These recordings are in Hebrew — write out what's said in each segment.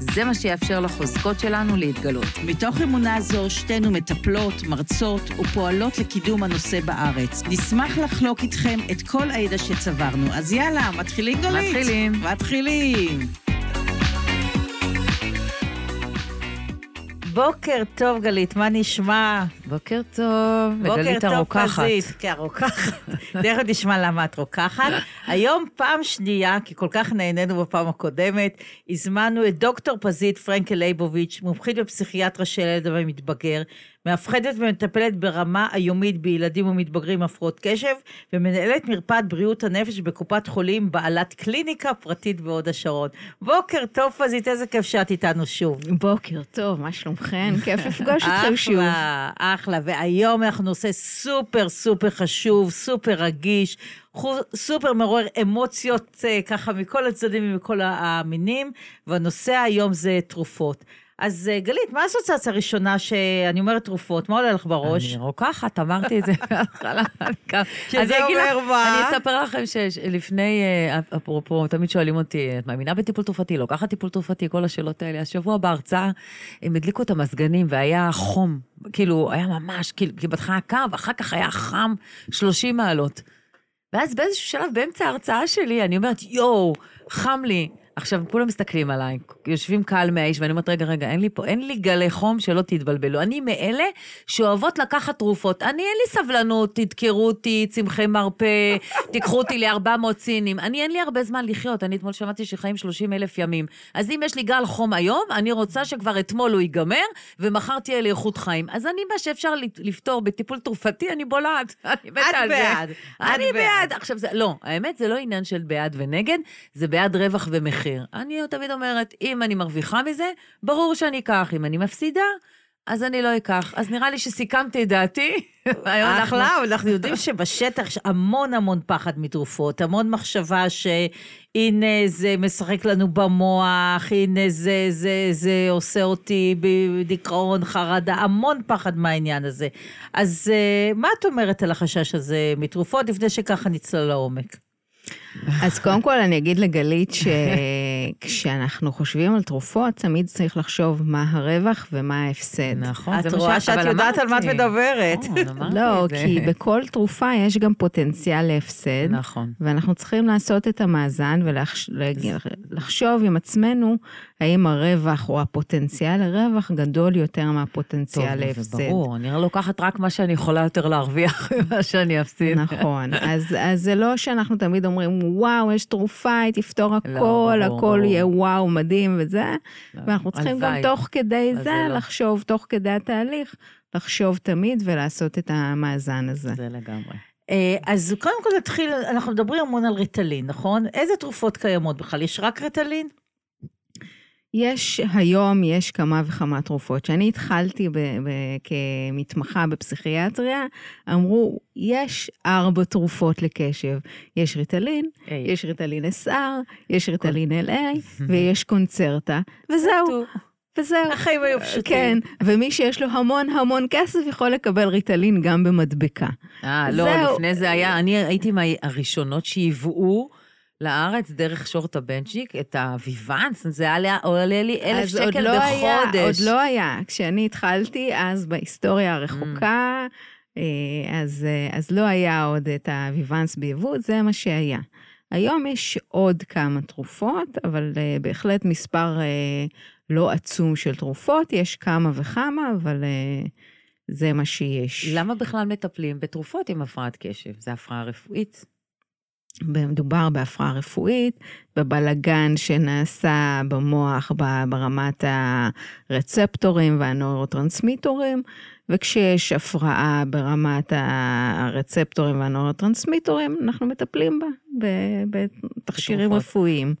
זה מה שיאפשר לחוזקות שלנו להתגלות. מתוך אמונה זו, שתינו מטפלות, מרצות ופועלות לקידום הנושא בארץ. נשמח לחלוק איתכם את כל הידע שצברנו. אז יאללה, מתחילים גלית? מתחילים. מתחילים. בוקר טוב, גלית, מה נשמע? בוקר טוב, וגלית הרוקחת. בוקר טוב, פזית, כן, הרוקחת. תכף נשמע למה את רוקחת. היום פעם שנייה, כי כל כך נהנינו בפעם הקודמת, הזמנו את דוקטור פזית פרנקל לייבוביץ', מומחית בפסיכיאטרה של ילד ומתבגר, מאבחנת ומטפלת ברמה היומית בילדים ומתבגרים הפרעות קשב, ומנהלת מרפאת בריאות הנפש בקופת חולים, בעלת קליניקה פרטית בהוד השרון. בוקר טוב, פזית, איזה כיף שאת איתנו שוב. בוקר טוב, מה שלומכן? כיף לפגוש אתכם שוב. אחלה, אחלה. והיום אנחנו נושא סופר סופר חשוב, סופר רגיש, סופר מעורר אמוציות אה, ככה מכל הצדדים ומכל המינים, והנושא היום זה תרופות. אז אה, גלית, מה האסוציאציה הראשונה שאני אומרת תרופות? מה עולה לך בראש? אני רוקחת, אמרתי את זה בהתחלה. שזה אומר מה? אני אספר לכם שלפני, אה, אפרופו, תמיד שואלים אותי, את מאמינה בטיפול תרופתי? לוקחת טיפול תרופתי? כל השאלות האלה. השבוע בהרצאה, הם הדליקו את המזגנים והיה חום, כאילו, היה ממש, כאילו, כי בהתחלה קר, ואחר כך היה חם 30 מעלות. ואז באיזשהו שלב, באמצע ההרצאה שלי, אני אומרת, יואו, חם לי. עכשיו, כולם מסתכלים עליי, יושבים קהל מהאיש, ואני אומרת, רגע, רגע, אין לי פה, אין לי גלי חום, שלא תתבלבלו. אני מאלה שאוהבות לקחת תרופות. אני, אין לי סבלנות, תדקרו אותי, צמחי מרפא, תיקחו אותי ל-400 סינים. אני, אין לי הרבה זמן לחיות. אני אתמול שמעתי שחיים 30 אלף ימים. אז אם יש לי גל חום היום, אני רוצה שכבר אתמול הוא ייגמר, ומחר תהיה לי איכות חיים. אז אני, מה שאפשר לפתור בטיפול תרופתי, אני בולעת. אני. את בעד. אני בעד. עכשיו, זה, לא, האמת, זה לא עניין של בעד ונגד, זה בעד רווח ומחיר. מחיר. אני תמיד אומרת, אם אני מרוויחה מזה, ברור שאני אקח. אם אני מפסידה, אז אני לא אקח. אז נראה לי שסיכמתי את דעתי. אחלה, אבל אנחנו יודעים שבשטח יש המון המון פחד מתרופות, המון מחשבה שהנה זה משחק לנו במוח, הנה זה, זה, זה עושה אותי בדיכאון, חרדה, המון פחד מהעניין הזה. אז אה, מה את אומרת על החשש הזה מתרופות, לפני שככה נצלול לעומק? אז קודם כל אני אגיד לגלית שכשאנחנו חושבים על תרופות, תמיד צריך לחשוב מה הרווח ומה ההפסד. נכון, את רואה שאת יודעת על מה את מדברת. לא, כי בכל תרופה יש גם פוטנציאל להפסד. נכון. ואנחנו צריכים לעשות את המאזן ולחשוב עם עצמנו האם הרווח או הפוטנציאל לרווח גדול יותר מהפוטנציאל להפסד. טוב, זה ברור, אני לוקחת רק מה שאני יכולה יותר להרוויח ממה שאני אפסיד. נכון, אז, אז זה לא שאנחנו תמיד אומרים, וואו, יש תרופה, היא תפתור הכל, לא, הכל ברור. יהיה וואו, מדהים וזה, לא, ואנחנו צריכים. גם תוך כדי זה, זה לא. לחשוב, תוך כדי התהליך, לחשוב תמיד ולעשות את המאזן הזה. זה לגמרי. אה, אז קודם כל נתחיל, אנחנו מדברים המון על ריטלין, נכון? איזה תרופות קיימות בכלל? יש רק ריטלין? יש היום, יש כמה וכמה תרופות. כשאני התחלתי ב- ב- כמתמחה בפסיכיאטריה, אמרו, יש ארבע תרופות לקשב. יש ריטלין, hey. יש ריטלין SR, יש ריטלין LA, ויש קונצרטה, וזהו. וזהו. החיים היו פשוטים. כן, ומי שיש לו המון המון כסף יכול לקבל ריטלין גם במדבקה. אה, לא, לפני זה היה, אני הייתי מהראשונות שייבאו. לארץ דרך שורט הבנצ'יק, את הוויוואנס, זה עלה, עולה לי אלף שקל לא בחודש. היה, עוד לא היה. כשאני התחלתי, אז בהיסטוריה הרחוקה, mm. אז, אז לא היה עוד את הוויוואנס ביבוא, זה מה שהיה. היום יש עוד כמה תרופות, אבל uh, בהחלט מספר uh, לא עצום של תרופות, יש כמה וכמה, אבל uh, זה מה שיש. למה בכלל מטפלים בתרופות עם הפרעת קשב? זה הפרעה רפואית? מדובר בהפרעה רפואית, בבלגן שנעשה במוח ברמת הרצפטורים והנוירוטרנסמיטורים, וכשיש הפרעה ברמת הרצפטורים והנוירוטרנסמיטורים, אנחנו מטפלים בה בתכשירים רפואיים.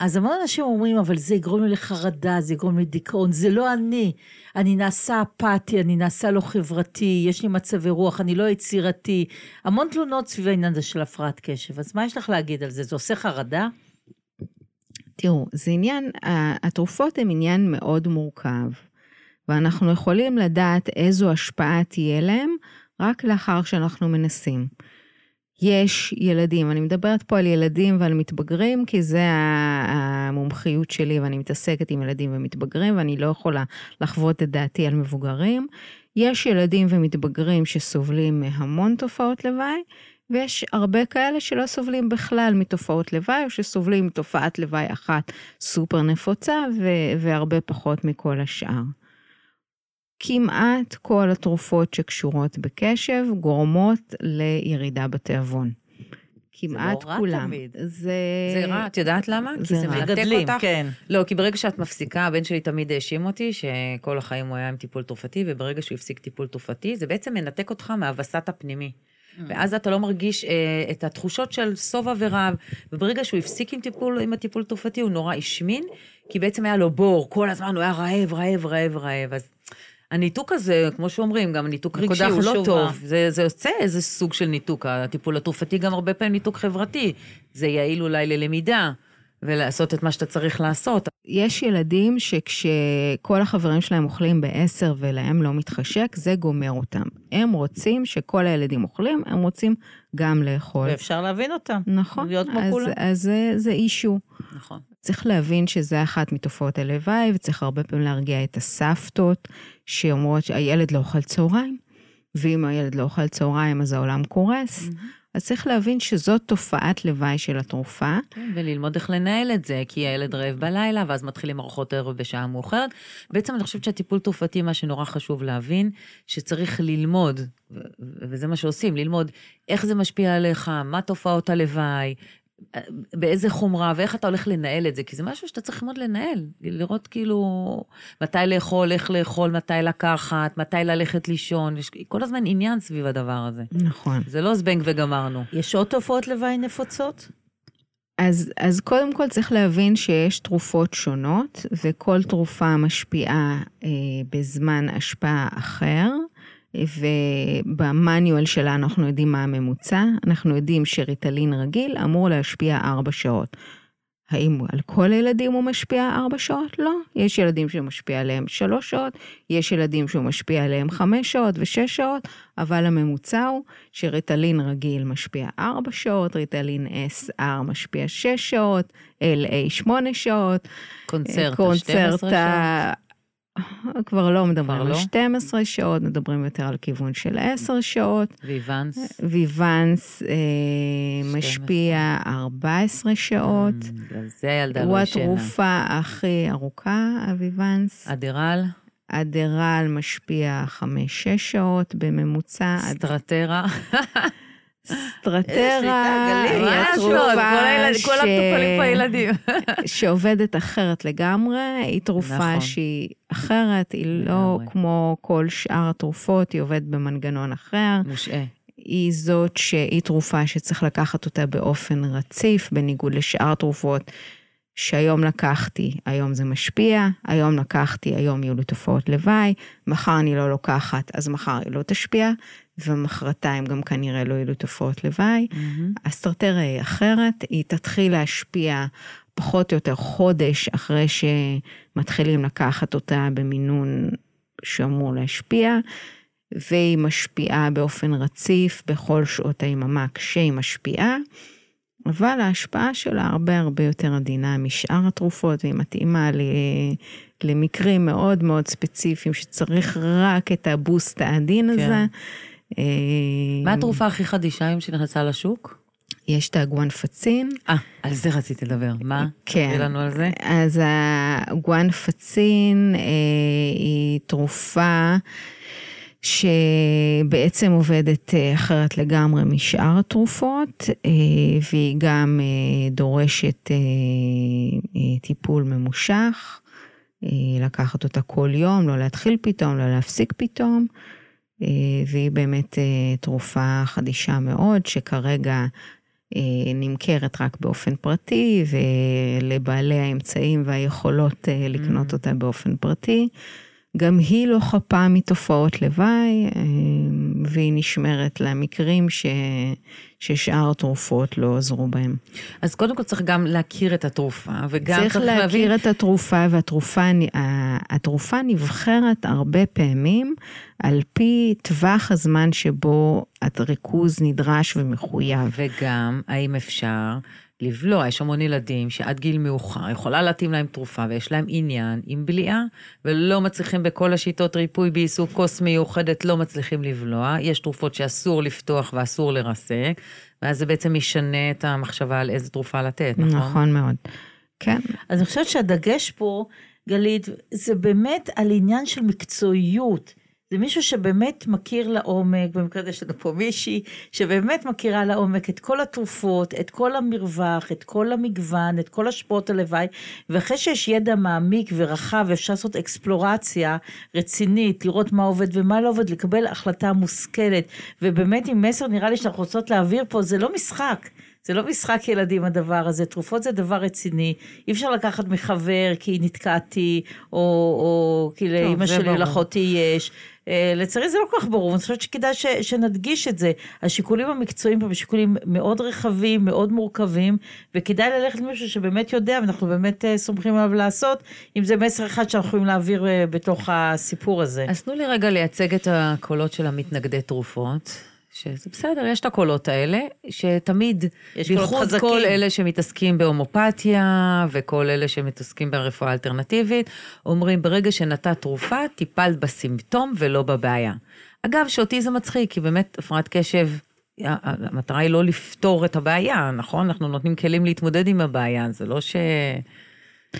אז המון אנשים אומרים, אבל זה יגרום לי לחרדה, זה יגרום לי לדיכאון, זה לא אני. אני נעשה אפאתי, אני נעשה לא חברתי, יש לי מצבי רוח, אני לא יצירתי. המון תלונות סביב העניין הזה של הפרעת קשב. אז מה יש לך להגיד על זה? זה עושה חרדה? תראו, זה עניין, התרופות הן עניין מאוד מורכב, ואנחנו יכולים לדעת איזו השפעה תהיה להם רק לאחר שאנחנו מנסים. יש ילדים, אני מדברת פה על ילדים ועל מתבגרים, כי זה המומחיות שלי ואני מתעסקת עם ילדים ומתבגרים ואני לא יכולה לחוות את דעתי על מבוגרים. יש ילדים ומתבגרים שסובלים מהמון תופעות לוואי, ויש הרבה כאלה שלא סובלים בכלל מתופעות לוואי, או שסובלים מתופעת לוואי אחת סופר נפוצה והרבה פחות מכל השאר. כמעט כל התרופות שקשורות בקשב גורמות לירידה בתיאבון. כמעט זה לא כולם. רע תמיד. זה... זה רע, את יודעת למה? כי זה זה רע. מנתק מגדלים, אותך. כן. לא, כי ברגע שאת מפסיקה, הבן שלי תמיד האשים אותי שכל החיים הוא היה עם טיפול תרופתי, וברגע שהוא הפסיק טיפול תרופתי, זה בעצם מנתק אותך מהווסת הפנימי. ואז אתה לא מרגיש אה, את התחושות של שובע ורעב. וברגע שהוא הפסיק עם טיפול, עם הטיפול התרופתי, הוא נורא השמין, כי בעצם היה לו בור, כל הזמן הוא היה רעב, רעב, רעב, רעב. אז הניתוק הזה, כמו שאומרים, גם ניתוק רגשי הוא לא. טוב. זה, זה יוצא איזה סוג של ניתוק. הטיפול התרופתי גם הרבה פעמים ניתוק חברתי. זה יעיל אולי ללמידה, ולעשות את מה שאתה צריך לעשות. יש ילדים שכשכל החברים שלהם אוכלים בעשר ולהם לא מתחשק, זה גומר אותם. הם רוצים שכל הילדים אוכלים, הם רוצים גם לאכול. ואפשר להבין אותם. נכון, להיות כמו אז, כולם. אז זה, זה אישו. נכון. צריך להבין שזה אחת מתופעות הלוואי, וצריך הרבה פעמים להרגיע את הסבתות, שאומרות שהילד לא אוכל צהריים, ואם הילד לא אוכל צהריים אז העולם קורס. אז צריך להבין שזאת תופעת לוואי של התרופה. כן, וללמוד איך לנהל את זה, כי הילד רעב בלילה, ואז מתחילים ארוחות ערב בשעה מאוחרת. בעצם אני חושבת שהטיפול תרופתי, מה שנורא חשוב להבין, שצריך ללמוד, וזה מה שעושים, ללמוד איך זה משפיע עליך, מה תופעות הלוואי, באיזה חומרה, ואיך אתה הולך לנהל את זה, כי זה משהו שאתה צריך ללמוד לנהל, לראות כאילו מתי לאכול, איך לאכול, מתי לקחת, מתי ללכת לישון, יש כל הזמן עניין סביב הדבר הזה. נכון. זה לא זבנג וגמרנו. יש עוד תופעות לוואי נפוצות? אז, אז קודם כל צריך להבין שיש תרופות שונות, וכל תרופה משפיעה אה, בזמן השפעה אחר, ובמניואל שלה אנחנו יודעים מה הממוצע, אנחנו יודעים שריטלין רגיל אמור להשפיע 4 שעות. האם על כל הילדים הוא משפיע 4 שעות? לא. יש ילדים שהוא משפיע עליהם 3 שעות, יש ילדים שהוא משפיע עליהם 5 שעות ו-6 שעות, אבל הממוצע הוא שריטלין רגיל משפיע 4 שעות, ריטלין SR משפיע 6 שעות, LA 8 שעות, קונצרטה, 12 קונצרטה, שעות. כבר לא מדברים כבר על לא? 12 שעות, מדברים יותר על כיוון של 10 שעות. ויוונס. ויוונס אה, 12. משפיע 14 שעות. Mm, זה הילדה הוא לא ישנה. התרופה הכי ארוכה, אביוונס. אדרל, אדרל משפיע 5-6 שעות בממוצע. סטרטרה. סטרטרה היא התרופה הילד- כל המטופלים פה ילדים. שעובדת אחרת לגמרי, היא תרופה נכון. שהיא אחרת, היא לא. כמו כל שאר התרופות, היא עובדת במנגנון אחר. מושעה. היא זאת שהיא תרופה שצריך לקחת אותה באופן רציף, בניגוד לשאר התרופות שהיום לקחתי, היום זה משפיע, היום לקחתי, היום יהיו לי תופעות לוואי, מחר אני לא לוקחת, אז מחר היא לא תשפיע, ומחרתיים גם כנראה לא יהיו לי תופעות לוואי. הסטרטריה היא אחרת, היא תתחיל להשפיע פחות או יותר חודש אחרי שמתחילים לקחת אותה במינון שאמור להשפיע, והיא משפיעה באופן רציף בכל שעות היממה כשהיא משפיעה, אבל ההשפעה שלה הרבה הרבה יותר עדינה משאר התרופות, והיא מתאימה ל... למקרים מאוד מאוד ספציפיים שצריך רק את הבוסט העדין כן. הזה. אה, מה התרופה הכי חדישה היום שנכנסה לשוק? יש את הגואנפצין. אה, על זה רציתי לדבר. מה? כן. תראי לנו על זה. אז הגואנפצין אה, היא תרופה שבעצם עובדת אה, אחרת לגמרי משאר התרופות, אה, והיא גם אה, דורשת טיפול ממושך, לקחת אותה כל יום, לא להתחיל פתאום, לא להפסיק פתאום. והיא באמת תרופה חדישה מאוד, שכרגע נמכרת רק באופן פרטי, ולבעלי האמצעים והיכולות לקנות Mm. אותה באופן פרטי. גם היא לא חפה מתופעות לוואי, אה, והיא נשמרת למקרים ש... ששאר התרופות לא עזרו בהם. אז קודם כל צריך גם להכיר את התרופה, וגם צריך צריך להכיר להבין... את התרופה, והתרופה התרופה נבחרת הרבה פעמים על פי טווח הזמן שבו הריכוז נדרש ומחויב. וגם, האם אפשר לבלוע, יש המון ילדים שעד גיל מאוחר יכולה להתאים להם תרופה ויש להם עניין עם בליעה, ולא מצליחים בכל השיטות ריפוי בעיסוק כוס מיוחדת, לא מצליחים לבלוע. יש תרופות שאסור לפתוח ואסור לרסק, ואז זה בעצם משנה את המחשבה על איזה תרופה לתת, נכון? נכון מאוד. כן, אז אני חושבת שהדגש פה, גלית, זה באמת על עניין של מקצועיות. זה מישהו שבאמת מכיר לעומק, במקרה הזה יש לנו פה מישהי, שבאמת מכירה לעומק את כל התרופות, את כל המרווח, את כל המגוון, את כל השפעות הלוואי, ואחרי שיש ידע מעמיק ורחב, אפשר לעשות אקספלורציה רצינית, לראות מה עובד ומה לא עובד, לקבל החלטה מושכלת, ובאמת עם מסר נראה לי שאנחנו רוצות להעביר פה, זה לא משחק. זה לא משחק ילדים הדבר הזה, תרופות זה דבר רציני, אי אפשר לקחת מחבר כי נתקעתי, או, או כי לאימא שלי. לאחותי יש. אה, לצערי זה לא כל כך ברור, אני חושבת שכדאי ש, שנדגיש את זה. השיקולים המקצועיים פה הם שיקולים מאוד רחבים, מאוד מורכבים, וכדאי ללכת למישהו שבאמת יודע, ואנחנו באמת אה, סומכים עליו לעשות, אם זה מסר אחד שאנחנו יכולים להעביר אה, בתוך הסיפור הזה. אז תנו לי רגע לייצג את הקולות של המתנגדי תרופות. שזה בסדר, יש את הקולות האלה, שתמיד, בייחוד. כל אלה שמתעסקים בהומופתיה, וכל אלה שמתעסקים ברפואה אלטרנטיבית, אומרים, ברגע שנתת תרופה, טיפלת בסימפטום ולא בבעיה. אגב, שאותי זה מצחיק, כי באמת, הפרעת קשב, המטרה היא לא לפתור את הבעיה, נכון? אנחנו נותנים כלים להתמודד עם הבעיה, זה לא ש...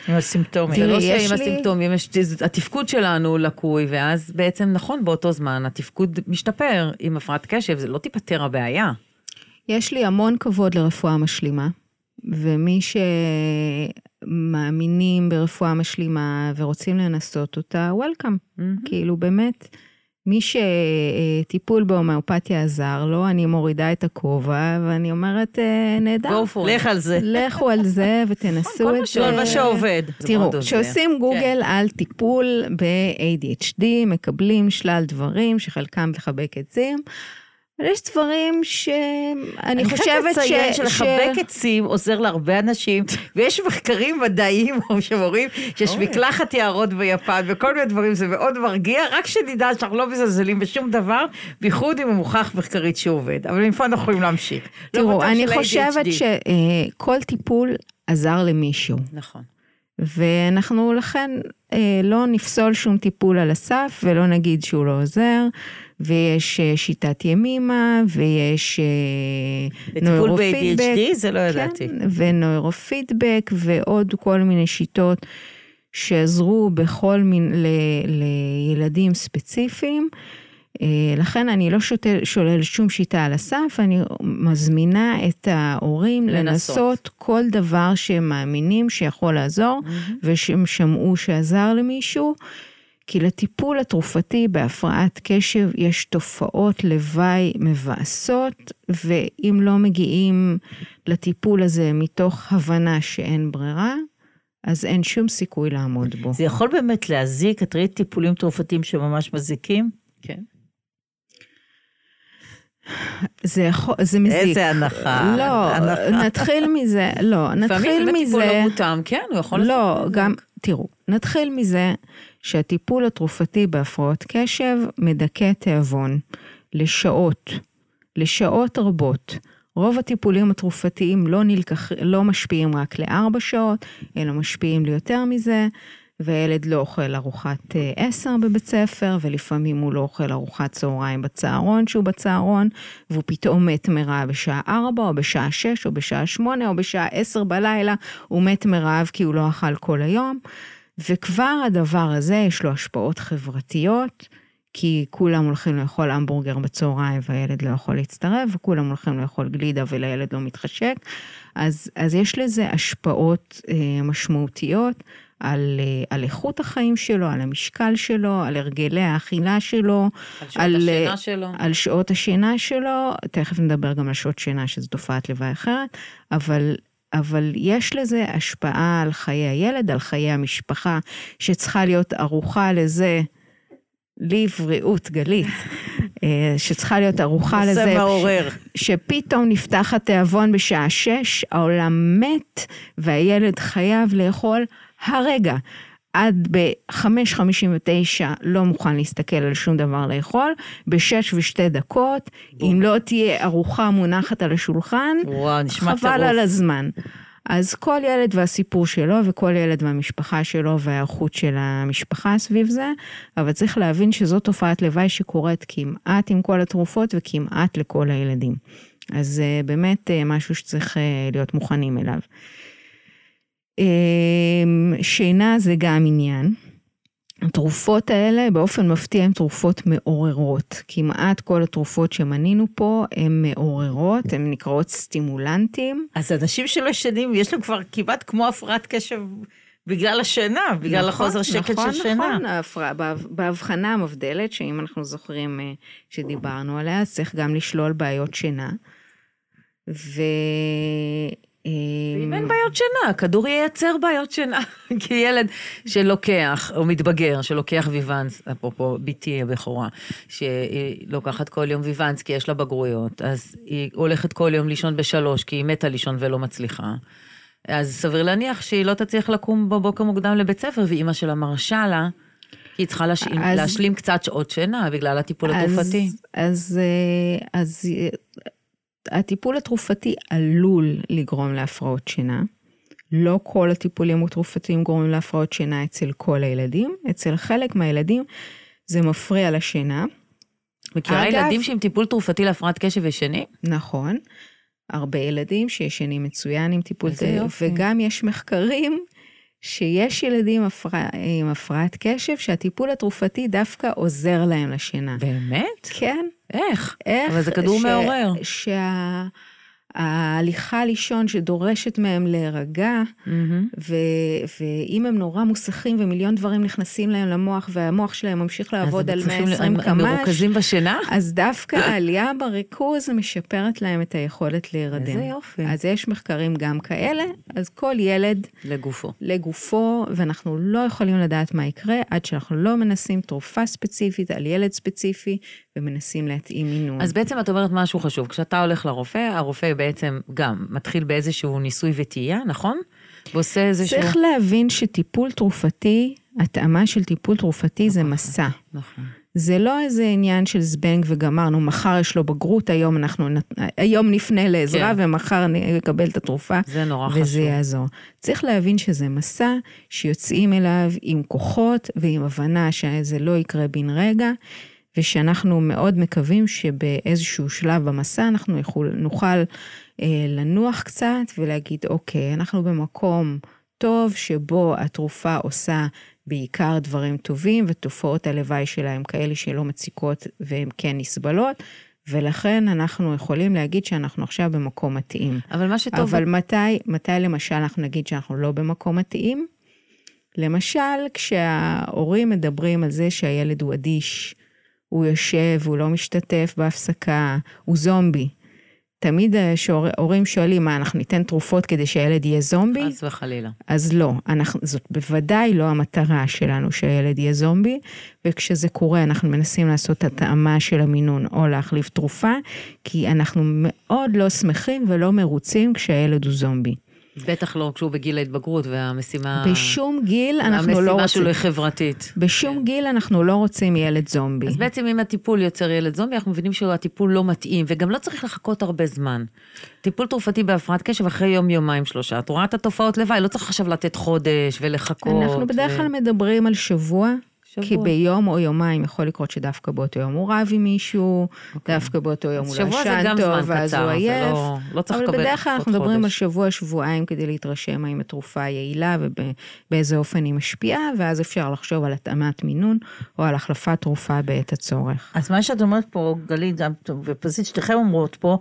עם הסימפטומים. זה לא יש שעם הסימפטומים, יש, התפקוד שלנו לקוי, ואז בעצם, נכון, באותו זמן התפקוד משתפר עם הפרעת קשב, זה לא תיפתר הבעיה. יש לי המון כבוד לרפואה משלימה, ומי שמאמינים ברפואה משלימה ורוצים לנסות אותה, וולקאם. כאילו באמת, מי שטיפול בהומאופתיה עזר לו, אני מורידה את הכובע, ואני אומרת, אה, נהדר. Go for it. לך על זה. לכו על זה ותנסו את זה. כל מה שעובד. תראו. כשעושים גוגל על טיפול ב-ADHD, מקבלים שלל דברים שחלקם לחבק עצים, אבל יש דברים שאני חושבת ש... אני חייבת לציין שלחבק עצים עוזר להרבה אנשים, ויש מחקרים מדעיים שאומרים שיש. מקלחת יערות ביפן וכל מיני דברים, זה מאוד מרגיע, רק שנדע שאנחנו לא מזלזלים בשום דבר, בייחוד אם הוא מוכח מחקרית שעובד. אבל מפה אנחנו יכולים להמשיך. לא תראו, אני חושבת. שכל טיפול עזר למישהו, נכון. ואנחנו לכן אה, לא נפסול שום טיפול על הסף ולא נגיד שהוא לא עוזר, ויש אה, שיטת ימימה, ויש אה, נוירופידבק. ב-ADHD זה לא ידעתי. כן, ונוירופידבק ועוד כל מיני שיטות שעזרו בכל מיני, ל, לילדים ספציפיים. אה, לכן אני לא שולל, שולל שום שיטה על הסף, אני מזמינה את ההורים לנסות. לנסות כל דבר שהם מאמינים שיכול לעזור, ושהם שמעו שעזר למישהו. כי לטיפול התרופתי בהפרעת קשב יש תופעות לוואי מבאסות, ואם לא מגיעים לטיפול הזה מתוך הבנה שאין ברירה, אז אין שום סיכוי לעמוד בו. זה יכול באמת להזיק, את ראית טיפולים תרופתיים שממש מזיקים? כן. זה, יכול, זה מזיק. איזה הנחה. לא, הנחה. נתחיל מזה, לא, נתחיל לפעמים באמת טיפול מזה, לא מותאם, כן, הוא יכול לעשות לא, את זה. גם, תראו, נתחיל מזה שהטיפול התרופתי בהפרעות קשב מדכא תיאבון לשעות, לשעות רבות. רוב הטיפולים התרופתיים לא, נלקח, לא משפיעים רק לארבע שעות, אלא משפיעים ליותר מזה, והילד לא אוכל ארוחת אה, עשר בבית ספר, ולפעמים הוא לא אוכל ארוחת צהריים בצהרון שהוא בצהרון, והוא פתאום מת מרעב בשעה ארבע, או בשעה שש, או בשעה שמונה, או בשעה עשר בלילה, הוא מת מרעב כי הוא לא אכל כל היום. וכבר הדבר הזה יש לו השפעות חברתיות, כי כולם הולכים לאכול המבורגר בצהריים והילד לא יכול להצטרף, וכולם הולכים לאכול גלידה ולילד לא מתחשק. אז, אז יש לזה השפעות אה, משמעותיות על, אה, על איכות החיים שלו, על המשקל שלו, על הרגלי האכילה שלו, על שעות על, אה, השינה שלו. על שעות השינה שלו, תכף נדבר גם על שעות שינה, שזו תופעת לוואי אחרת, אבל, אבל יש לזה השפעה על חיי הילד, על חיי המשפחה, שצריכה להיות ערוכה לזה, לי בריאות, גלית, אה, שצריכה להיות ערוכה לזה. נושא מעורר. שפתאום נפתח התיאבון בשעה שש, העולם מת, והילד חייב לאכול הרגע. עד ב-5.59 לא מוכן להסתכל על שום דבר לאכול, ב-6 ושתי דקות, אם לא תהיה ארוחה מונחת על השולחן, וואו, חבל טירוף. על הזמן. אז כל ילד והסיפור שלו, וכל ילד והמשפחה שלו, וההיערכות של המשפחה סביב זה, אבל צריך להבין שזו תופעת לוואי שקורית כמעט עם כל התרופות וכמעט לכל הילדים. אז זה באמת אה, משהו שצריך אה, להיות מוכנים אליו. אה, שינה זה גם עניין. התרופות האלה באופן מפתיע הן תרופות מעוררות. כמעט כל התרופות שמנינו פה הן מעוררות, הן נקראות סטימולנטים. אז אנשים שלא ישנים, יש להם כבר כמעט כמו הפרעת קשב בגלל השינה, בגלל נכון, החוזר שקט נכון, של שינה. נכון, ההפרעה- בהב- בהבחנה המבדלת, שאם אנחנו זוכרים אה, שדיברנו עליה, אז צריך גם לשלול בעיות שינה. ו... אה, אם אין בעיות שינה, הכדור ייצר בעיות שינה. כי ילד שלוקח, או מתבגר, שלוקח ויוונס, אפרופו בתי הבכורה, שהיא לוקחת כל יום ויוונס כי יש לה בגרויות, אז היא הולכת כל יום לישון בשלוש, כי היא מתה לישון ולא מצליחה. אז סביר להניח שהיא לא תצליח לקום בבוקר מוקדם לבית ספר, ואימא שלה מרשה לה, כי היא צריכה להשלים, אז- להשלים קצת שעות שינה בגלל הטיפול אז- התרופתי. אז, אה, אז אה, הטיפול התרופתי עלול לגרום להפרעות שינה. לא כל הטיפולים התרופתיים גורמים להפרעות שינה אצל כל הילדים, אצל חלק מהילדים זה מפריע לשינה. מכירה אגב- ילדים שעם טיפול תרופתי להפרעת קשב ישנים? נכון, הרבה ילדים שישנים מצוין עם טיפול. וגם יש מחקרים שיש ילדים הפרע, עם הפרעת קשב שהטיפול התרופתי דווקא עוזר להם לשינה. באמת? כן, איך? איך? אבל זה כדור מעורר. שההליכה לישון שדורשת מהם להירגע, מהמם. ו, ואם הם נורא מוסכים ומיליון דברים נכנסים להם למוח והמוח שלהם ממשיך לעבוד על אז הם צריכים- 120 הם- הם קמ"ש, מרוכזים בשינה? אז דווקא העלייה בריכוז משפרת להם את היכולת להירדם. איזה יופי. אז יש מחקרים גם כאלה, אז כל ילד לגופו. לגופו, ואנחנו לא יכולים לדעת מה יקרה עד שאנחנו לא מנסים תרופה ספציפית על ילד ספציפי, ומנסים להתאים מינון. אז בעצם את אומרת משהו חשוב. כשאתה הולך לרופא, הרופא בעצם גם מתחיל באיזשהו ניסוי וטעייה, נכון? ועושה איזשהו... צריך להבין שטיפול תרופתי, התאמה של טיפול תרופתי זה מסע. נכון. זה לא איזה עניין של זבנג וגמרנו, מחר יש לו בגרות, היום אנחנו, היום נפנה לעזרה כן. ומחר נקבל את התרופה. זה נורא וזה חשוב. יעזור. צריך להבין שזה מסע שיוצאים אליו עם כוחות ועם הבנה שזה לא יקרה בן רגע, ושאנחנו מאוד מקווים שבאיזשהו שלב במסע אנחנו יכול, נוכל אה, לנוח קצת ולהגיד, אוקיי, אנחנו במקום טוב שבו התרופה עושה בעיקר דברים טובים, ותופעות הלוואי שלה הם כאלה שלא מציקות והן כן נסבלות. ולכן אנחנו יכולים להגיד שאנחנו עכשיו במקום מתאים. אבל מה שטוב... אבל מתי, מתי למשל אנחנו נגיד שאנחנו לא במקום מתאים? למשל, כשההורים מדברים על זה שהילד הוא אדיש, הוא יושב, הוא לא משתתף בהפסקה, הוא זומבי. תמיד הורים שואלים, מה, אנחנו ניתן תרופות כדי שהילד יהיה זומבי? חס וחלילה. אז לא, אנחנו, זאת בוודאי לא המטרה שלנו שהילד יהיה זומבי, וכשזה קורה אנחנו מנסים לעשות התאמה של המינון או להחליף תרופה, כי אנחנו מאוד לא שמחים ולא מרוצים כשהילד הוא זומבי. בטח לא כשהוא בגיל ההתבגרות והמשימה... בשום גיל אנחנו לא המשימה רוצים, שלו היא חברתית. בשום גיל אנחנו לא רוצים ילד זומבי. אז בעצם אם הטיפול יוצר ילד זומבי, אנחנו מבינים שהטיפול לא מתאים, וגם לא צריך לחכות הרבה זמן. טיפול תרופתי בהפרעת קשב אחרי יום, יומיים, שלושה. את רואה את התופעות לוואי, לא צריך עכשיו לתת חודש ולחכות. אנחנו בדרך ו- כלל מדברים על שבוע. שבוע. כי ביום או יומיים יכול לקרות שדווקא באותו יום הוא רב עם מישהו, דווקא באותו יום הוא לא ישן טוב, ואז הוא עייף. לא, לא צריך אבל לקבל בדרך כלל אנחנו מדברים על. שבוע, שבועיים כדי להתרשם האם התרופה יעילה ובאיזה אופן היא משפיעה, ואז אפשר לחשוב על התאמת מינון או על החלפת תרופה בעת הצורך. אז מה שאת אומרת פה, גלית, ופזית, שתיכם אומרות פה,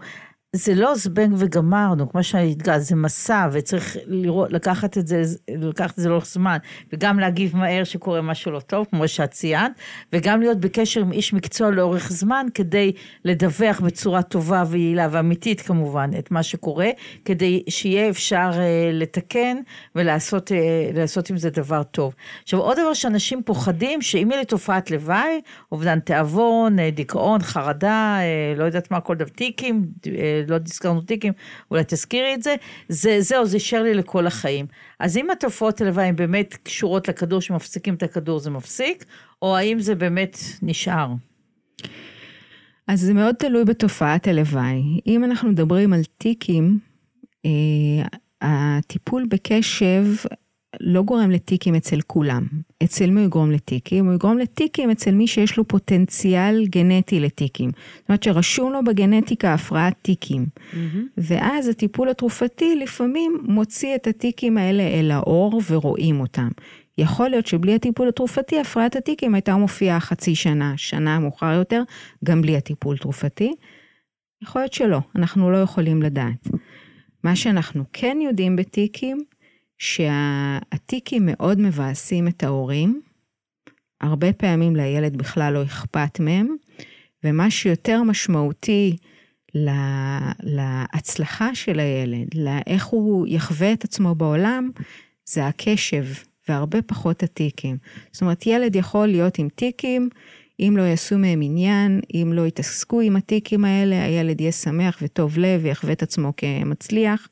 זה לא זבנג וגמרנו, כמו שהדגשת, זה מסע, וצריך לראות, לקחת את זה, לקחת את זה לאורך זמן, וגם להגיב מהר שקורה משהו לא טוב, כמו שאת ציינת, וגם להיות בקשר עם איש מקצוע לאורך זמן, כדי לדווח בצורה טובה ויעילה ואמיתית כמובן את מה שקורה, כדי שיהיה אפשר אה, לתקן ולעשות אה, עם זה דבר טוב. עכשיו, עוד דבר שאנשים פוחדים, שאם יהיה לי תופעת לוואי, אובדן תיאבון, אה, דיכאון, חרדה, אה, לא יודעת מה, כל דבר, טיקים, אה, לא הזכרנו טיקים, אולי תזכירי את זה, זה, זהו, זה יישאר לי לכל החיים. אז אם התופעות הלוואי הן באמת קשורות לכדור, שמפסיקים את הכדור זה מפסיק, או האם זה באמת נשאר? אז זה מאוד תלוי בתופעת הלוואי. אם אנחנו מדברים על טיקים, אה, הטיפול בקשב לא גורם לטיקים אצל כולם. אצל מי הוא יגרום לטיקים? הוא יגרום לטיקים אצל מי שיש לו פוטנציאל גנטי לטיקים. זאת אומרת שרשום לו בגנטיקה הפרעת טיקים. Mm-hmm. ואז הטיפול התרופתי לפעמים מוציא את הטיקים האלה אל האור ורואים אותם. יכול להיות שבלי הטיפול התרופתי, הפרעת הטיקים הייתה מופיעה חצי שנה, שנה מאוחר יותר, גם בלי הטיפול תרופתי. יכול להיות שלא, אנחנו לא יכולים לדעת. מה שאנחנו כן יודעים בטיקים, שהטיקים מאוד מבאסים את ההורים, הרבה פעמים לילד בכלל לא אכפת מהם, ומה שיותר משמעותי להצלחה של הילד, לאיך הוא יחווה את עצמו בעולם, זה הקשב, והרבה פחות הטיקים. זאת אומרת, ילד יכול להיות עם טיקים, אם לא יעשו מהם עניין, אם לא יתעסקו עם הטיקים האלה, הילד יהיה שמח וטוב לב ויחווה את עצמו כמצליח,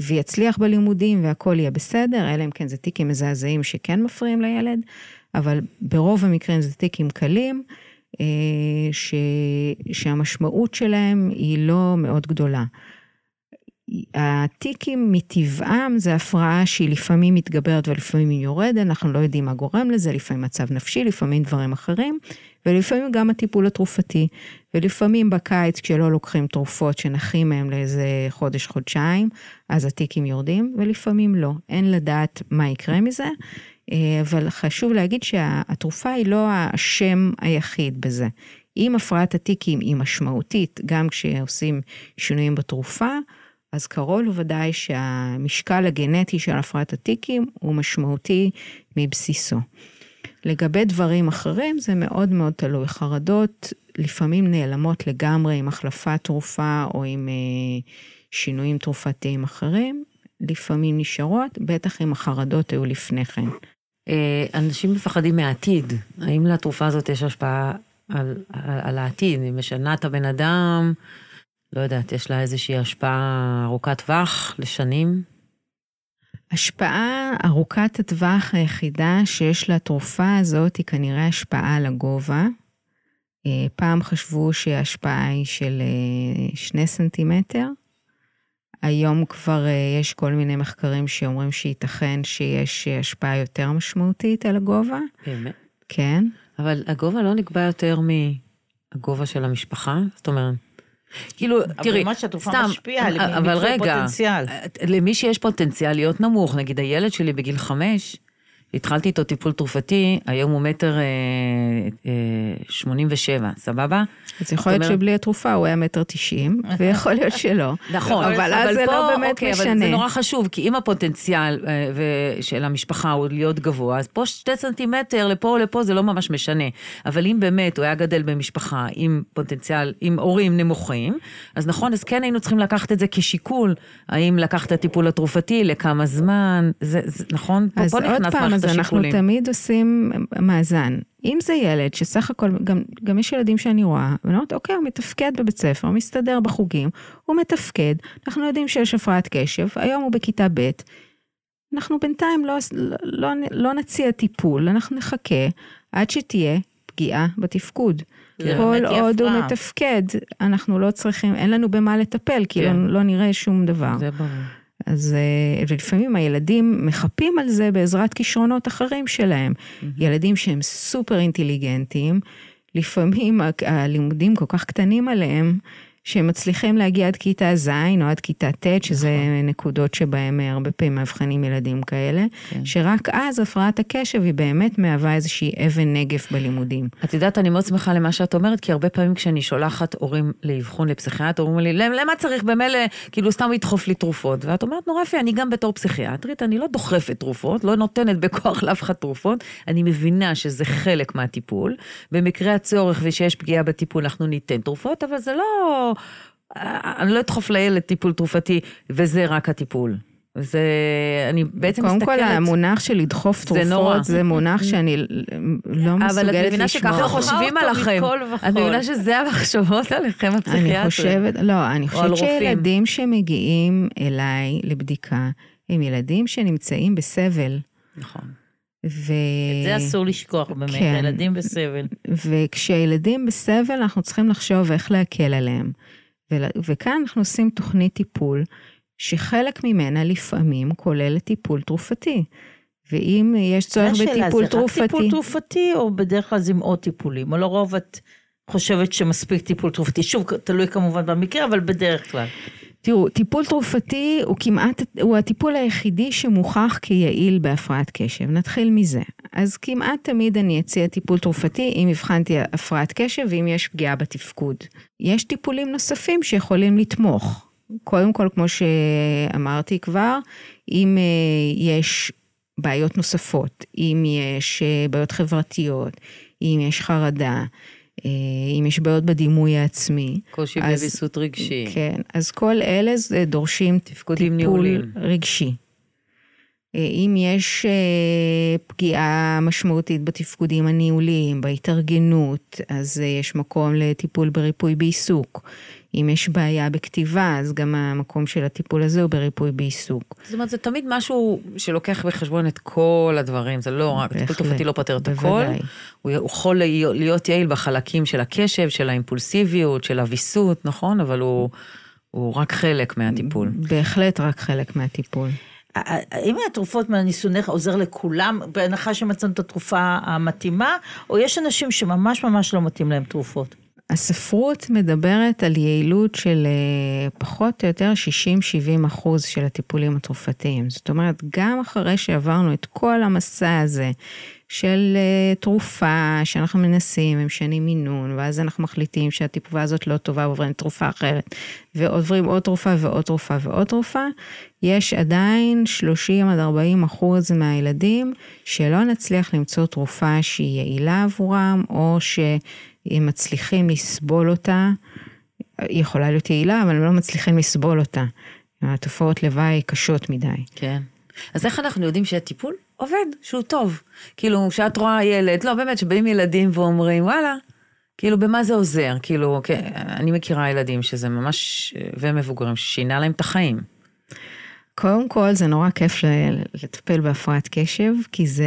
ויצליח בלימודים והכל יהיה בסדר, אלא אם כן זה טיקים מזעזעים שכן מפריעים לילד, אבל ברוב המקרים זה טיקים קלים, אה, ש, שהמשמעות שלהם היא לא מאוד גדולה. הטיקים מטבעם זה הפרעה שהיא לפעמים מתגברת ולפעמים היא יורדת, אנחנו לא יודעים מה גורם לזה, לפעמים מצב נפשי, לפעמים דברים אחרים, ולפעמים גם הטיפול התרופתי, ולפעמים בקיץ כשלא לוקחים תרופות שנחים מהם לאיזה חודש-חודשיים, אז הטיקים יורדים, ולפעמים לא, אין לדעת מה יקרה מזה, אה, אבל חשוב להגיד שהתרופה היא לא השם היחיד בזה. אם הפרעת הטיקים היא משמעותית, גם כשעושים שינויים בתרופה, אז קרוב לוודאי שהמשקל הגנטי של הפרעת הטיקים הוא משמעותי מבסיסו. לגבי דברים אחרים זה מאוד מאוד תלוי. חרדות לפעמים נעלמות לגמרי עם החלפת תרופה או עם אה, שינויים תרופתיים אחרים, לפעמים נשארות, בטח אם החרדות היו לפני כן. אה, אנשים מפחדים מהעתיד, האם לתרופה הזאת יש השפעה על, על, על העתיד? היא משנה את הבן אדם, לא יודעת, יש לה איזושהי השפעה ארוכת טווח לשנים? השפעה ארוכת הטווח היחידה שיש לתרופה הזאת היא כנראה השפעה על הגובה. אה, פעם חשבו שההשפעה היא של אה, שני סנטימטר. היום כבר אה, יש כל מיני מחקרים שאומרים שייתכן שיש השפעה יותר משמעותית על הגובה. באמת? כן. אבל הגובה לא נקבע יותר מהגובה של המשפחה? זאת אומרת... כאילו, תראי, אבל מה שהתרופה משפיעה, אבל רגע, פוטנציאל. למי שיש פוטנציאל להיות נמוך, נגיד הילד שלי בגיל חמש, התחלתי איתו טיפול תרופתי, היום הוא מטר אה, אה, שמונים ושבע, סבבה? אז יכול להיות שבלי התרופה הוא היה מטר תשעים, ויכול להיות שלא. נכון, אבל אז זה לא באמת אוקיי, משנה. אבל זה נורא חשוב, כי אם הפוטנציאל אה, של המשפחה הוא להיות גבוה, אז פה שתי סנטימטר לפה או לפה זה לא ממש משנה. אבל אם באמת הוא היה גדל במשפחה עם פוטנציאל, עם הורים נמוכים, אז נכון, אז כן היינו צריכים לקחת את זה כשיקול, האם לקחת את הטיפול התרופתי, לכמה זמן, זה, זה נכון? אז פה, פה עוד פעם, אז אנחנו תמיד עושים מאזן. אם זה ילד שסך הכל, גם, גם יש ילדים שאני רואה, ואני אומרת, אוקיי, הוא מתפקד בבית ספר, הוא מסתדר בחוגים, הוא מתפקד, אנחנו יודעים שיש הפרעת קשב, היום הוא בכיתה ב', אנחנו בינתיים לא, לא, לא, לא נציע טיפול, אנחנו נחכה עד שתהיה פגיעה בתפקוד. כן. כל עוד הוא מתפקד, אנחנו לא צריכים, אין לנו במה לטפל, כי כן. לא, לא נראה שום דבר. זה ברור. אז אה, ולפעמים הילדים מחפים על זה בעזרת כישרונות אחרים שלהם. Mm-hmm. ילדים שהם סופר אינטליגנטים, לפעמים הלימודים כל כך קטנים עליהם, שמצליחים להגיע עד כיתה ז' או עד כיתה ט', שזה נכון. נקודות שבהם הרבה פעמים מאבחנים ילדים כאלה, כן. שרק אז הפרעת הקשב היא באמת מהווה איזושהי אבן נגף בלימודים. את יודעת, אני מאוד שמחה למה שאת אומרת, כי הרבה פעמים כשאני שולחת הורים לאבחון לפסיכיאטר, אומרים לי, למה צריך במילא, כאילו סתם לדחוף לי תרופות? ואת אומרת, נורא יפה, אני גם בתור פסיכיאטרית, אני לא דוחפת תרופות, לא נותנת בכוח לאף אחד תרופות, אני מבינה שזה חלק מהטיפול. במקרה הצורך ושיש פגיעה בטיפול, אנחנו ניתן תרופות, אבל זה לא... אני לא אדחוף לילד טיפול תרופתי, וזה רק הטיפול. זה, אני בעצם קודם מסתכלת... קודם כל, המונח של לדחוף תרופות, זה, נורא. זה מונח שאני לא מסוגלת לשמוע. אבל את מבינה שככה חושבים עליכם. אני מבינה שזה המחשבות עליכם, הפסיכיאטרים. אני חושבת, לא, אני חושבת שילדים שמגיעים אליי לבדיקה, הם ילדים שנמצאים בסבל. נכון. ו... את זה אסור לשכוח באמת, כן. ילדים בסבל. וכשילדים בסבל, אנחנו צריכים לחשוב איך להקל עליהם. ו... וכאן אנחנו עושים תוכנית טיפול, שחלק ממנה לפעמים כולל טיפול תרופתי. ואם יש צורך בטיפול תרופתי... זה רק טיפול תרופתי, או בדרך כלל זה עם עוד טיפולים? או לרוב את חושבת שמספיק טיפול תרופתי? שוב, תלוי כמובן במקרה, אבל בדרך כלל. תראו, טיפול תרופתי הוא כמעט, הוא הטיפול היחידי שמוכח כיעיל בהפרעת קשב. נתחיל מזה. אז כמעט תמיד אני אציע טיפול תרופתי אם הבחנתי הפרעת קשב ואם יש פגיעה בתפקוד. יש טיפולים נוספים שיכולים לתמוך. קודם כל, כמו שאמרתי כבר, אם אה, יש בעיות נוספות, אם יש אה, בעיות חברתיות, אם יש חרדה, אם יש בעיות בדימוי העצמי. קושי בוויסות רגשי. כן, אז כל אלה דורשים טיפול ניהולים. רגשי. אה, אם יש אה, פגיעה משמעותית בתפקודים הניהוליים, בהתארגנות, אז יש מקום לטיפול בריפוי בעיסוק. אם יש בעיה בכתיבה, אז גם המקום של הטיפול הזה הוא בריפוי בעיסוק. זאת אומרת, זה תמיד משהו שלוקח בחשבון את כל הדברים, זה לא רק, טיפול תופעתי לא פותר את הכל, הוא יכול להיות יעיל בחלקים של הקשב, של האימפולסיביות, של הוויסות, נכון? אבל הוא, הוא רק חלק מהטיפול. בהחלט רק חלק מהטיפול. האם התרופות מהניסיונך עוזר לכולם, בהנחה שמצאנו את התרופה המתאימה, או יש אנשים שממש ממש לא מתאים להם תרופות? הספרות מדברת על יעילות של אה, פחות או יותר 60-70 אחוז של הטיפולים התרופתיים. זאת אומרת, גם אחרי שעברנו את כל המסע הזה של אה, תרופה שאנחנו מנסים, הם משנים מינון, ואז אנחנו מחליטים שהתרופה הזאת לא טובה ועוברים תרופה אחרת, ועוברים עוד תרופה ועוד תרופה ועוד תרופה, יש עדיין 30 עד 40 אחוז מהילדים שלא נצליח למצוא תרופה שהיא יעילה עבורם, או ש... הם מצליחים לסבול אותה, היא יכולה להיות יעילה, אבל הם לא מצליחים לסבול אותה. התופעות לוואי קשות מדי. כן. אז איך אנחנו יודעים שהטיפול עובד, שהוא טוב? כאילו, כשאת רואה ילד, לא, באמת, שבאים ילדים ואומרים, וואלה, כאילו, במה זה עוזר? כאילו, כן, אני מכירה ילדים שזה ממש, ומבוגרים, ששינה להם את החיים. קודם כל, זה נורא כיף לטפל בהפרעת קשב, כי זה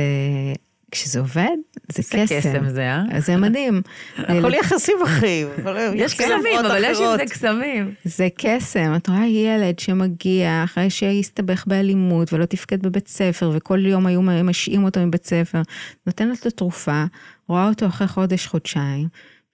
כשזה עובד, זה קסם. זה קסם זה, אה? זה מדהים. הכל יחסים אחים. יש קסמים, אבל יש עם זה קסמים. זה קסם. את רואה ילד שמגיע אחרי שהסתבך באלימות ולא תפקד בבית ספר, וכל יום היו משעים אותו מבית ספר, נותנת לו תרופה, רואה אותו אחרי חודש, חודשיים,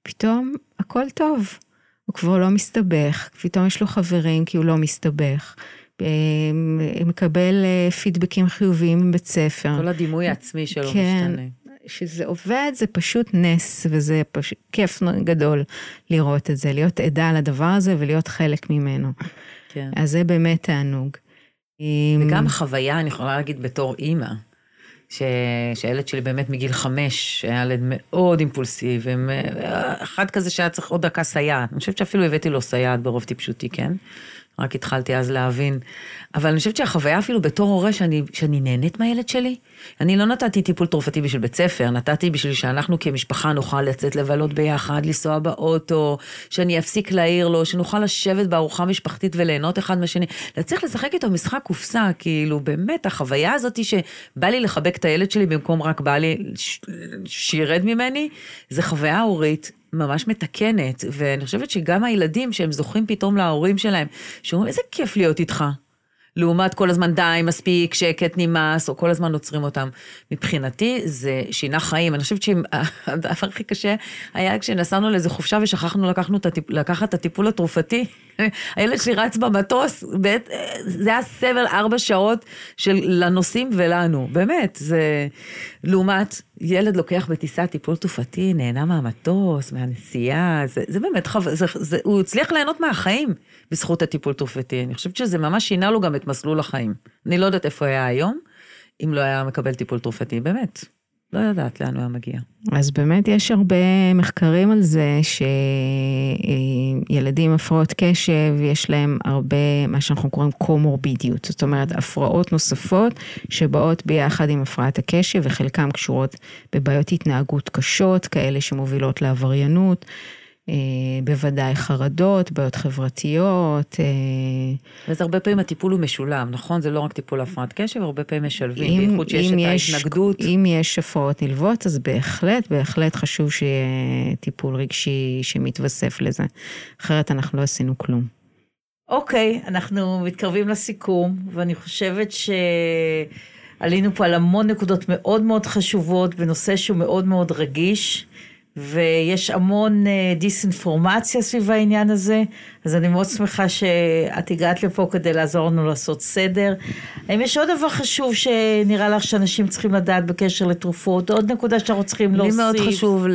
פתאום הכל טוב. הוא כבר לא מסתבך, פתאום יש לו חברים כי הוא לא מסתבך. אה, מקבל אה, פידבקים חיוביים מבית ספר. כל הדימוי העצמי שלו כן, משתנה. שזה עובד זה פשוט נס, וזה פשוט כיף גדול לראות את זה, להיות עדה לדבר הזה ולהיות חלק ממנו. כן. אז זה באמת תענוג. וגם חוויה, אני יכולה להגיד בתור אימא, ש... שהילד שלי באמת מגיל חמש, היה ילד מאוד אימפולסיבי, אחד כזה שהיה צריך עוד דקה סייעת. אני חושבת שאפילו הבאתי לו סייעת ברוב טיפשותי, כן? רק התחלתי אז להבין. אבל אני חושבת שהחוויה אפילו בתור הורה שאני, שאני נהנית מהילד שלי, אני לא נתתי טיפול תרופתי בשביל בית ספר, נתתי בשביל שאנחנו כמשפחה נוכל לצאת לבלות ביחד, לנסוע באוטו, שאני אפסיק להעיר לו, שנוכל לשבת בארוחה משפחתית וליהנות אחד מהשני. להצליח לשחק איתו משחק קופסה, כאילו באמת החוויה הזאת שבא לי לחבק את הילד שלי במקום רק בא לי ש... שירד ממני, זה חוויה הורית ממש מתקנת, ואני חושבת שגם הילדים שהם זוכים פתאום להורים שלהם, שאומרים, איזה כיף להיות איתך. לעומת כל הזמן די, מספיק, שקט, נמאס, או כל הזמן עוצרים אותם. מבחינתי זה שינה חיים. אני חושבת שהדבר הכי קשה היה כשנסענו לאיזה חופשה ושכחנו את הטיפ, לקחת את הטיפול התרופתי. הילד שלי רץ במטוס, בית, זה היה סבל ארבע שעות של לנוסעים ולנו, באמת, זה... לעומת ילד לוקח בטיסה טיפול תרופתי, נהנה מהמטוס, מהנסיעה, זה, זה באמת, חו... זה, זה, הוא הצליח ליהנות מהחיים בזכות הטיפול תרופתי. אני חושבת שזה ממש שינה לו גם את מסלול החיים. אני לא יודעת איפה היה היום, אם לא היה מקבל טיפול תרופתי, באמת. לא יודעת לאן הוא היה מגיע. אז באמת יש הרבה מחקרים על זה שילדים עם הפרעות קשב, יש להם הרבה, מה שאנחנו קוראים קומורבידיות, זאת אומרת הפרעות נוספות שבאות ביחד עם הפרעת הקשב וחלקם קשורות בבעיות התנהגות קשות, כאלה שמובילות לעבריינות. אה, בוודאי חרדות, בעיות חברתיות. אה, אז הרבה פעמים הטיפול הוא משולם, נכון? זה לא רק טיפול להפרעת קשב, הרבה פעמים משלבים, בייחוד שיש את יש, ההתנגדות. אם יש הפרעות נלוות, אז בהחלט, בהחלט חשוב שיהיה טיפול רגשי שמתווסף לזה. אחרת אנחנו לא עשינו כלום. אוקיי, okay, אנחנו מתקרבים לסיכום, ואני חושבת שעלינו פה על המון נקודות מאוד מאוד חשובות בנושא שהוא מאוד מאוד רגיש. ויש המון אה, דיסאינפורמציה סביב העניין הזה, אז אני מאוד שמחה שאת הגעת לפה כדי לעזור לנו לעשות סדר. האם יש עוד דבר חשוב שנראה לך שאנשים צריכים לדעת בקשר לתרופות? עוד נקודה שאנחנו צריכים להוסיף? לי מאוד חשוב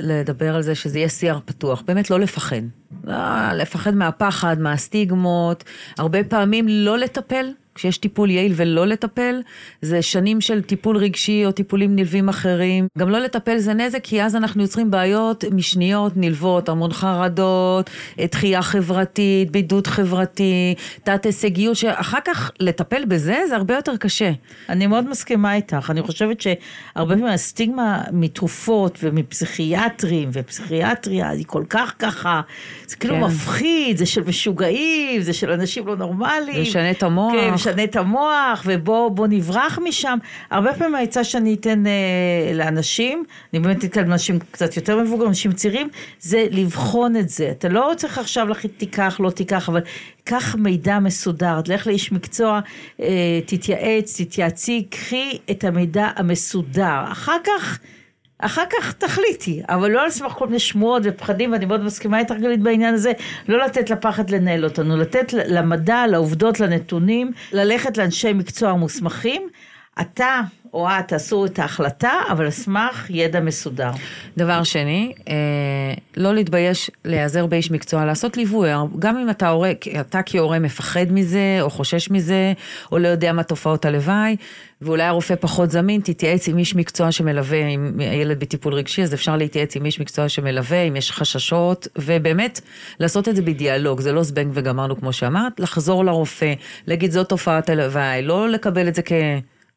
לדבר על זה שזה יהיה שיח פתוח, באמת לא לפחד. לא, לפחד מהפחד, מהסטיגמות, הרבה פעמים לא לטפל. כשיש טיפול יעיל ולא לטפל, זה שנים של טיפול רגשי או טיפולים נלווים אחרים. גם לא לטפל זה נזק, כי אז אנחנו יוצרים בעיות משניות נלוות, המון חרדות, דחייה חברתית, בידוד חברתי, תת הישגיות, שאחר כך לטפל בזה זה הרבה יותר קשה. אני מאוד מסכימה איתך. אני חושבת שהרבה פעמים הסטיגמה מתרופות ומפסיכיאטרים ופסיכיאטריה היא כל כך ככה, זה כאילו כן. מפחיד, זה של משוגעים, זה של אנשים לא נורמליים. זה משנה את המוח. כן, משנה את המוח, ובוא נברח משם. הרבה פעמים העצה שאני אתן אה, לאנשים, אני באמת אתן לאנשים קצת יותר מבוגרים, אנשים צעירים, זה לבחון את זה. אתה לא צריך עכשיו להחליט תיקח, לא תיקח, אבל קח מידע מסודר, תלך לאיש מקצוע, אה, תתייעץ, תתייעצי, קחי את המידע המסודר. אחר כך... אחר כך תחליטי, אבל לא על סמך כל מיני שמועות ופחדים, ואני מאוד מסכימה איתך גלית בעניין הזה, לא לתת לפחד לנהל אותנו, לתת למדע, לעובדות, לנתונים, ללכת לאנשי מקצוע מוסמכים. אתה או את תעשו את ההחלטה, אבל סמך ידע מסודר. דבר שני, אה, לא להתבייש להיעזר באיש מקצוע, לעשות ליווי. גם אם אתה הורה, אתה כהורה מפחד מזה, או חושש מזה, או לא יודע מה תופעות הלוואי, ואולי הרופא פחות זמין, תתייעץ עם איש מקצוע שמלווה, עם הילד בטיפול רגשי, אז אפשר להתייעץ עם איש מקצוע שמלווה, אם יש חששות, ובאמת, לעשות את זה בדיאלוג, זה לא זבנג וגמרנו כמו שאמרת, לחזור לרופא, להגיד זאת תופעת הלוואי, לא לקבל את זה כ...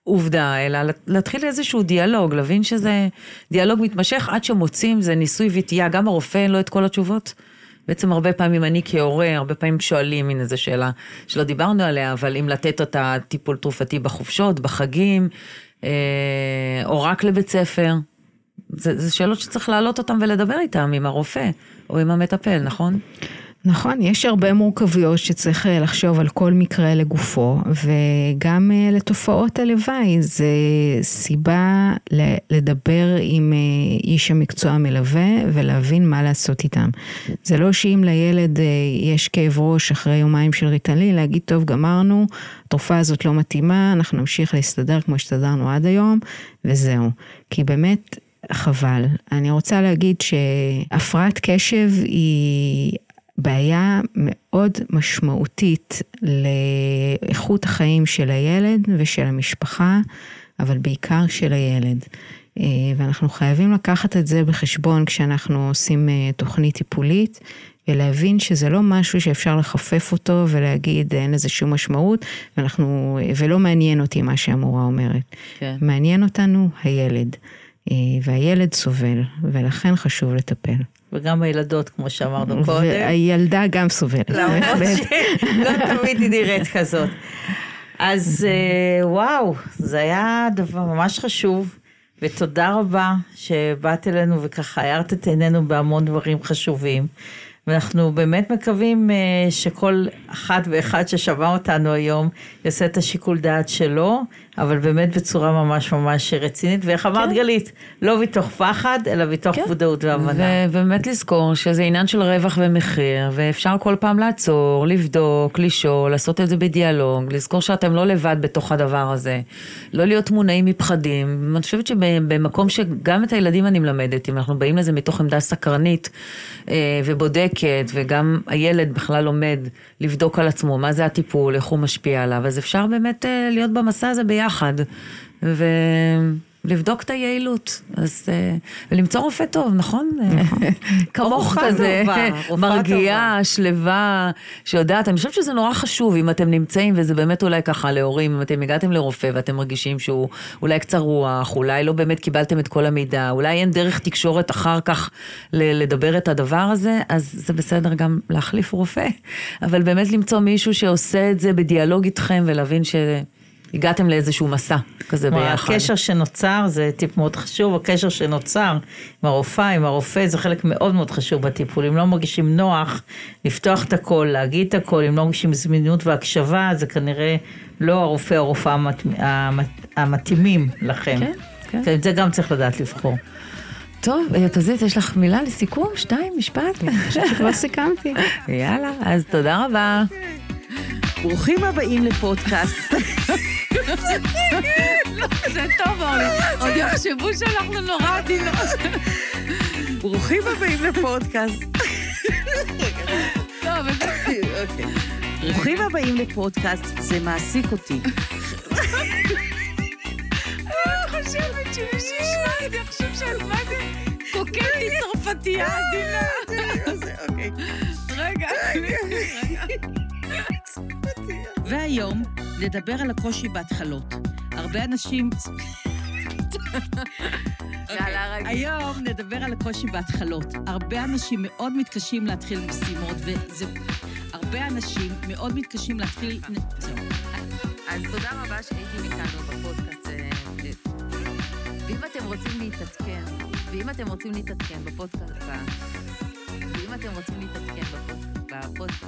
עובדה, אלא להתחיל איזשהו דיאלוג, להבין שזה דיאלוג מתמשך עד שמוצאים, זה ניסוי וטעייה, גם הרופא אין לו את כל התשובות. בעצם הרבה פעמים אני כהורה, הרבה פעמים שואלים, הנה זו שאלה שלא דיברנו עליה, אבל אם לתת אותה טיפול תרופתי בחופשות, בחגים, אה, או רק לבית ספר, זה, זה שאלות שצריך להעלות אותן ולדבר איתן עם הרופא או עם המטפל, נכון? נכון, יש הרבה מורכבויות שצריך אה, לחשוב על כל מקרה לגופו, וגם אה, לתופעות הלוואי, זה סיבה לדבר עם אה, איש המקצוע המלווה ולהבין מה לעשות איתם. זה לא שאם לילד יש כאב ראש אחרי יומיים של ריטלי, להגיד, טוב, גמרנו, התרופה הזאת לא מתאימה, אנחנו נמשיך להסתדר כמו שהסתדרנו עד היום, וזהו. כי באמת, חבל. אני רוצה להגיד שהפרעת קשב היא בעיה מאוד משמעותית לאיכות החיים של הילד ושל המשפחה, אבל בעיקר של הילד. אה, ואנחנו חייבים לקחת את זה בחשבון כשאנחנו עושים אה, תוכנית טיפולית, ולהבין שזה לא משהו שאפשר לחפף אותו ולהגיד אין לזה שום משמעות, ואנחנו, ולא מעניין אותי מה שהמורה אומרת. כן. מעניין אותנו הילד, אה, והילד סובל, ולכן חשוב לטפל. וגם הילדות, כמו שאמרנו קודם. והילדה גם סובלת. למרות שלא תמיד היא נראית כזאת. אז אה, וואו, זה היה דבר ממש חשוב, ותודה רבה שבאת אלינו וככה הארת את עינינו בהמון דברים חשובים. ואנחנו באמת מקווים אה, שכל אחת ואחד ששמע אותנו היום יעשה את השיקול דעת שלו, אבל באמת בצורה ממש ממש רצינית, ואיך אמרת כן. גלית, לא מתוך פחד, אלא מתוך כן. מודעות והבנה. ובאמת לזכור שזה עניין של רווח ומחיר, ואפשר כל פעם לעצור, לבדוק, לשאול, לעשות את זה בדיאלוג, לזכור שאתם לא לבד בתוך הדבר הזה, לא להיות מונעים מפחדים. אני חושבת שבמקום שגם את הילדים אני מלמדת, אם אנחנו באים לזה מתוך עמדה סקרנית אה, ובודקת, וגם הילד בכלל לומד לבדוק על עצמו מה זה הטיפול, איך הוא משפיע עליו, אז אפשר באמת אה, להיות במסע הזה ביחד. ו... לבדוק את היעילות, אז אה, ולמצוא רופא טוב, נכון? כמוך רופאה כזה, מרגיעה, שלווה, שיודעת, אני חושבת שזה נורא חשוב אם אתם נמצאים, וזה באמת אולי ככה להורים, אם אתם הגעתם לרופא ואתם מרגישים שהוא אולי קצר רוח, אולי לא באמת קיבלתם את כל המידע, אולי אין דרך תקשורת אחר כך לדבר את הדבר הזה, אז זה בסדר גם להחליף רופא, אבל באמת למצוא מישהו שעושה את זה בדיאלוג איתכם ולהבין ש... הגעתם לאיזשהו מסע כזה ביחד. הקשר שנוצר, זה טיפ מאוד חשוב, הקשר שנוצר עם הרופאה, עם הרופא, זה חלק מאוד מאוד חשוב בטיפול. אם לא מרגישים נוח לפתוח את הכל, להגיד את הכל, אם לא מרגישים זמינות והקשבה, זה כנראה לא הרופא או הרופאה המת... המת... המתאימים לכם. כן, כן. כן, את זה גם צריך לדעת לבחור. טוב, אה, פזית, יש לך מילה לסיכום? שתיים, משפט? כבר סיכמתי. יאללה, אז תודה רבה. ברוכים הבאים לפודקאסט. זה טוב, אורלי. עוד יחשבו שאנחנו נורא עדינות. ברוכים הבאים לפודקאסט. אוקיי. ברוכים הבאים לפודקאסט, זה מעסיק אותי. אני חושבת שמי שישמע את זה יחשוב שאת מה זה קוקטית צרפתייה עדינה. אוקיי. רגע. והיום נדבר על הקושי בהתחלות. הרבה אנשים... יאללה, רגע. היום נדבר על הקושי בהתחלות. הרבה אנשים מאוד מתקשים להתחיל משימות, וזה... הרבה אנשים מאוד מתקשים להתחיל... זהו. אז תודה רבה שהייתם איתנו בפודקאסט. אה, אה, ואם אתם רוצים להתעדכן, ואם אתם רוצים להתעדכן בפודקאסט, ואם אתם רוצים להתעדכן בפוד- בפודקאסט,